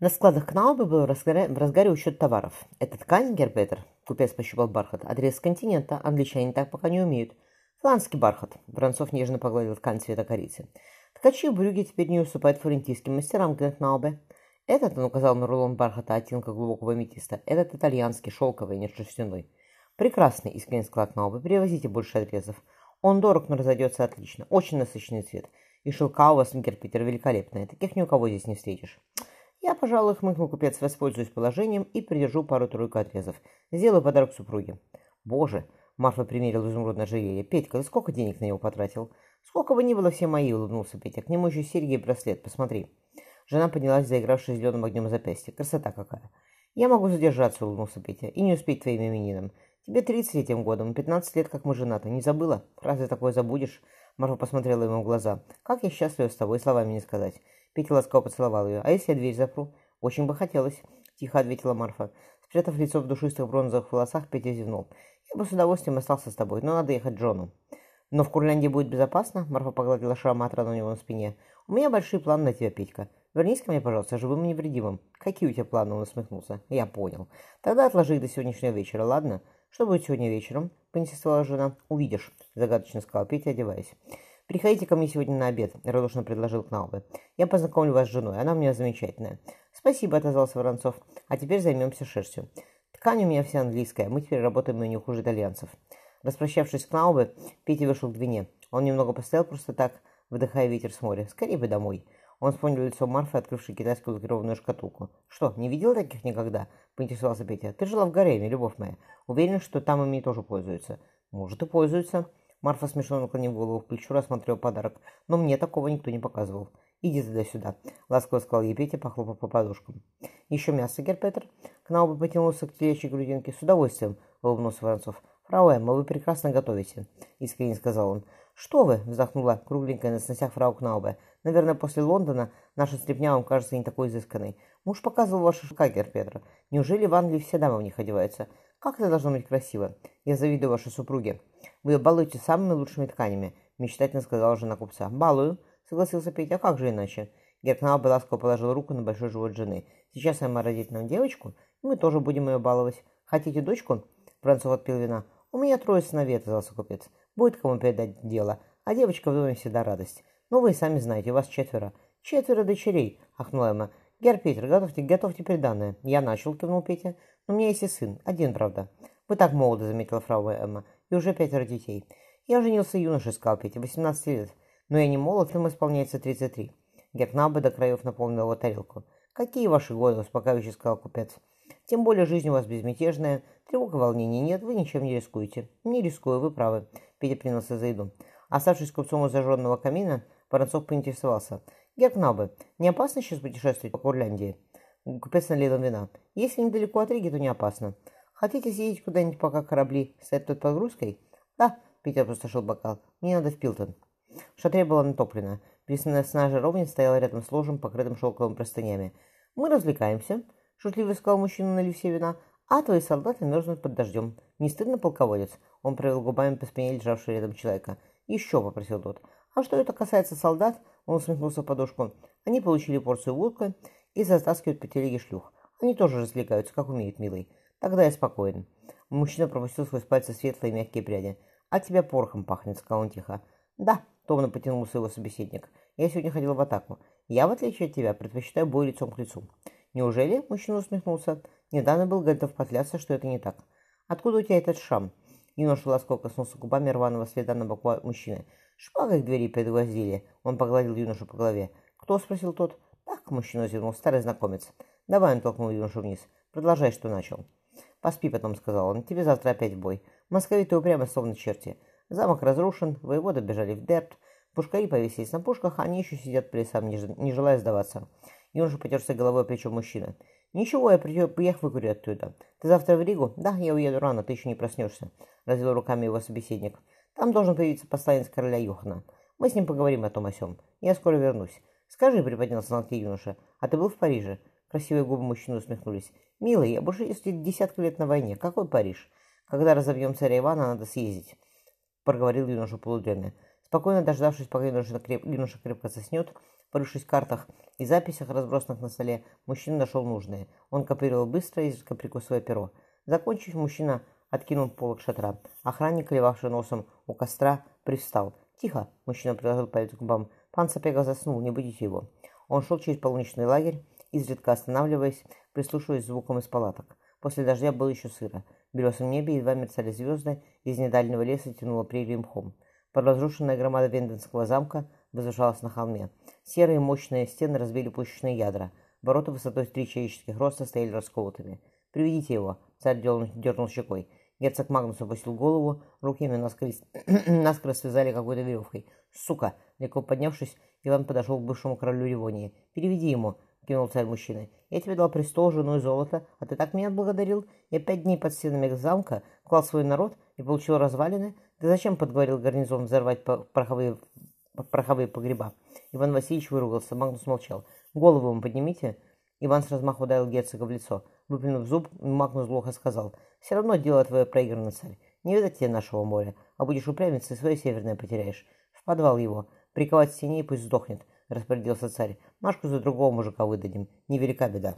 На складах Кнаубы был в разгаре, учет товаров. Это ткань, Гербетер, купец пощупал бархат, адрес континента, англичане так пока не умеют. Фланский бархат, Воронцов нежно погладил ткань цвета корицы. Ткачи в брюге теперь не уступают флорентийским мастерам Кнаубе. Этот, он указал на рулон бархата оттенка глубокого аметиста, этот итальянский, шелковый, не шерстяной. Прекрасный, искренне сказал Кнаубе, привозите больше отрезов. Он дорог, но разойдется отлично. Очень насыщенный цвет. И шелка у вас, Герпитер, великолепная. Таких ни у кого здесь не встретишь. Я, пожалуй, хмыкнул купец, воспользуюсь положением и придержу пару-тройку отрезов. Сделаю подарок супруге. Боже, Марфа примерил изумрудное ожерелье. Петька, ты сколько денег на него потратил? Сколько бы ни было, все мои, улыбнулся Петя. К нему еще серьги и браслет, посмотри. Жена поднялась, заигравшись зеленым огнем запястья. Красота какая. Я могу задержаться, улыбнулся Петя, и не успеть твоим именинам. Тебе тридцать этим годом, пятнадцать лет, как мы женаты. Не забыла? Разве такое забудешь? Марфа посмотрела ему в глаза. Как я счастлива с тобой, словами не сказать. Петя ласково поцеловал ее. «А если я дверь запру?» «Очень бы хотелось», — тихо ответила Марфа. Спрятав лицо в душистых бронзовых волосах, Петя зевнул. «Я бы с удовольствием остался с тобой, но надо ехать Джону». «Но в Курляндии будет безопасно?» Марфа погладила шрам от раны у него на спине. «У меня большие планы на тебя, Петька. Вернись ко мне, пожалуйста, живым и невредимым». «Какие у тебя планы?» Он усмехнулся. «Я понял. Тогда отложи их до сегодняшнего вечера, ладно?» «Что будет сегодня вечером?» — поинтересовала жена. «Увидишь», — загадочно сказал Петя, одеваясь. «Приходите ко мне сегодня на обед», — радушно предложил Кнаубе. «Я познакомлю вас с женой, она у меня замечательная». «Спасибо», — отозвался Воронцов. «А теперь займемся шерстью. Ткань у меня вся английская, мы теперь работаем и не хуже итальянцев». Распрощавшись с Кнаубе, Петя вышел к двине. Он немного постоял просто так, вдыхая ветер с моря. «Скорее бы домой». Он вспомнил лицо Марфы, открывшей китайскую лакированную шкатулку. «Что, не видел таких никогда?» — поинтересовался Петя. «Ты жила в гареме, любовь моя. Уверен, что там ими тоже пользуются». «Может, и пользуются». Марфа смешно наклонив голову в плечо, рассмотрел подарок. Но мне такого никто не показывал. «Иди тогда сюда», — ласково сказал ей Петя, похлопав по подушкам. «Еще мясо, Герпетер?» Кнауба потянулся к телячьей грудинке. «С удовольствием», — улыбнулся Воронцов. «Фрау Эмма, вы прекрасно готовите», — искренне сказал он. «Что вы?» — вздохнула кругленькая на сносях фрау Кнаубе. «Наверное, после Лондона наша стряпня вам кажется не такой изысканной. Муж показывал ваши шелка, Герпетер. Неужели в Англии все дамы в них одеваются? Как это должно быть красиво? Я завидую вашей супруге». «Вы балуете самыми лучшими тканями», — мечтательно сказала жена купца. «Балую», — согласился Петя. «А как же иначе?» Геркнау ласково положил руку на большой живот жены. «Сейчас Эмма родит нам девочку, и мы тоже будем ее баловать. Хотите дочку?» Францов отпил вина. «У меня трое сыновей», — отозвался купец. «Будет кому передать дело, а девочка в доме всегда радость. Ну, вы сами знаете, у вас четверо». «Четверо дочерей», — ахнула Эмма. «Гер Питер, готовьте, готовьте приданное». «Я начал», — кивнул Петя. «Но у меня есть и сын. Один, правда». «Вы так молоды», — заметила фрау Эмма и уже пятеро детей. Я женился юношей, сказал Петя, 18 лет, но я не молод, им исполняется 33. Геркнаба до краев наполнил его тарелку. «Какие ваши годы?» – успокаивающе сказал купец. «Тем более жизнь у вас безмятежная, тревог и волнений нет, вы ничем не рискуете». «Не рискую, вы правы», – Петя принялся за еду. Оставшись купцом у зажженного камина, Воронцов поинтересовался. «Геркнабе, не опасно сейчас путешествовать по Курляндии?» Купец налил вина. «Если недалеко от Риги, то не опасно. Хотите съездить куда-нибудь, пока корабли стоят под погрузкой? Да, Питер опустошил бокал. Мне надо в Пилтон. Шатре было натоплено. Весна жаровня стояла рядом с ложем, покрытым шелковыми простынями. Мы развлекаемся, шутливо сказал мужчина, налив себе вина. А твои солдаты мерзнут под дождем. Не стыдно, полководец? Он провел губами по спине лежавшего рядом человека. Еще, попросил тот. А что это касается солдат, он усмехнулся в подушку. Они получили порцию водки и затаскивают по телеге шлюх. Они тоже развлекаются, как умеют, милый. Тогда я спокоен. Мужчина пропустил сквозь пальцы светлые мягкие пряди. «А тебя порохом пахнет», — сказал он тихо. «Да», — томно потянулся его собеседник. «Я сегодня ходил в атаку. Я, в отличие от тебя, предпочитаю бой лицом к лицу». «Неужели?» — мужчина усмехнулся. Недавно был готов поклясться, что это не так. «Откуда у тебя этот шрам?» Юноша ласково коснулся губами рваного следа на боку мужчины. «Шпагой к двери предгвоздили». Он погладил юношу по голове. «Кто?» — спросил тот. «Так», — мужчина зевнул, старый знакомец. «Давай», — он толкнул юношу вниз. «Продолжай, что начал». «Поспи потом», — сказал он. «Тебе завтра опять в бой. Московиты упрямо, словно черти. Замок разрушен, воеводы бежали в Депт, пушкари повесились на пушках, а они еще сидят по лесам, не желая сдаваться». Юноша потерся головой плечо мужчины. «Ничего, я приехал выкурю оттуда. Ты завтра в Ригу?» «Да, я уеду рано, ты еще не проснешься», — развел руками его собеседник. «Там должен появиться посланец короля Йохана. Мы с ним поговорим о том о сём. Я скоро вернусь. Скажи, — приподнялся на юноша, — а ты был в Париже?» Красивые губы мужчины усмехнулись. «Милый, я больше десятка лет на войне. Какой Париж? Когда разобьем царя Ивана, надо съездить», — проговорил юноша полудреме. Спокойно дождавшись, пока юноша, креп... юноша крепко заснет, порывшись в картах и записях, разбросанных на столе, мужчина нашел нужное. Он копировал быстро, изредка прикусывая перо. Закончив, мужчина откинул полок шатра. Охранник, клевавший носом у костра, привстал. «Тихо!» – мужчина приложил палец к губам. «Пан Сапега заснул, не будите его». Он шел через полуночный лагерь, изредка останавливаясь, прислушиваясь к звукам из палаток. После дождя было еще сыро. В белесом небе едва мерцали звезды, из недальнего леса тянуло прерий мхом. Разрушенная громада Венденского замка возвышалась на холме. Серые мощные стены разбили пушечные ядра. Ворота высотой три человеческих роста стояли расколотыми. «Приведите его!» — царь дернул щекой. Герцог Магнус опустил голову, руки ими наскоро, наскоро связали какой-то веревкой. «Сука!» Легко поднявшись, Иван подошел к бывшему королю Ливонии. «Переведи ему!» — кинул царь мужчины. «Я тебе дал престол, жену и золото, а ты так меня отблагодарил? Я пять дней под стенами замка клал свой народ и получил развалины. Ты зачем подговорил гарнизон взорвать пороховые, пороховые погреба?» Иван Васильевич выругался, Магнус молчал. «Голову ему поднимите!» Иван с размаху ударил герцога в лицо. Выплюнув зуб, Магнус глухо сказал. «Все равно дело твое проиграно, царь. Не видать тебе нашего моря, а будешь упрямиться и свое северное потеряешь. В подвал его. Приковать к стене и пусть сдохнет», — распорядился царь. «Машку за другого мужика выдадим. Невелика беда».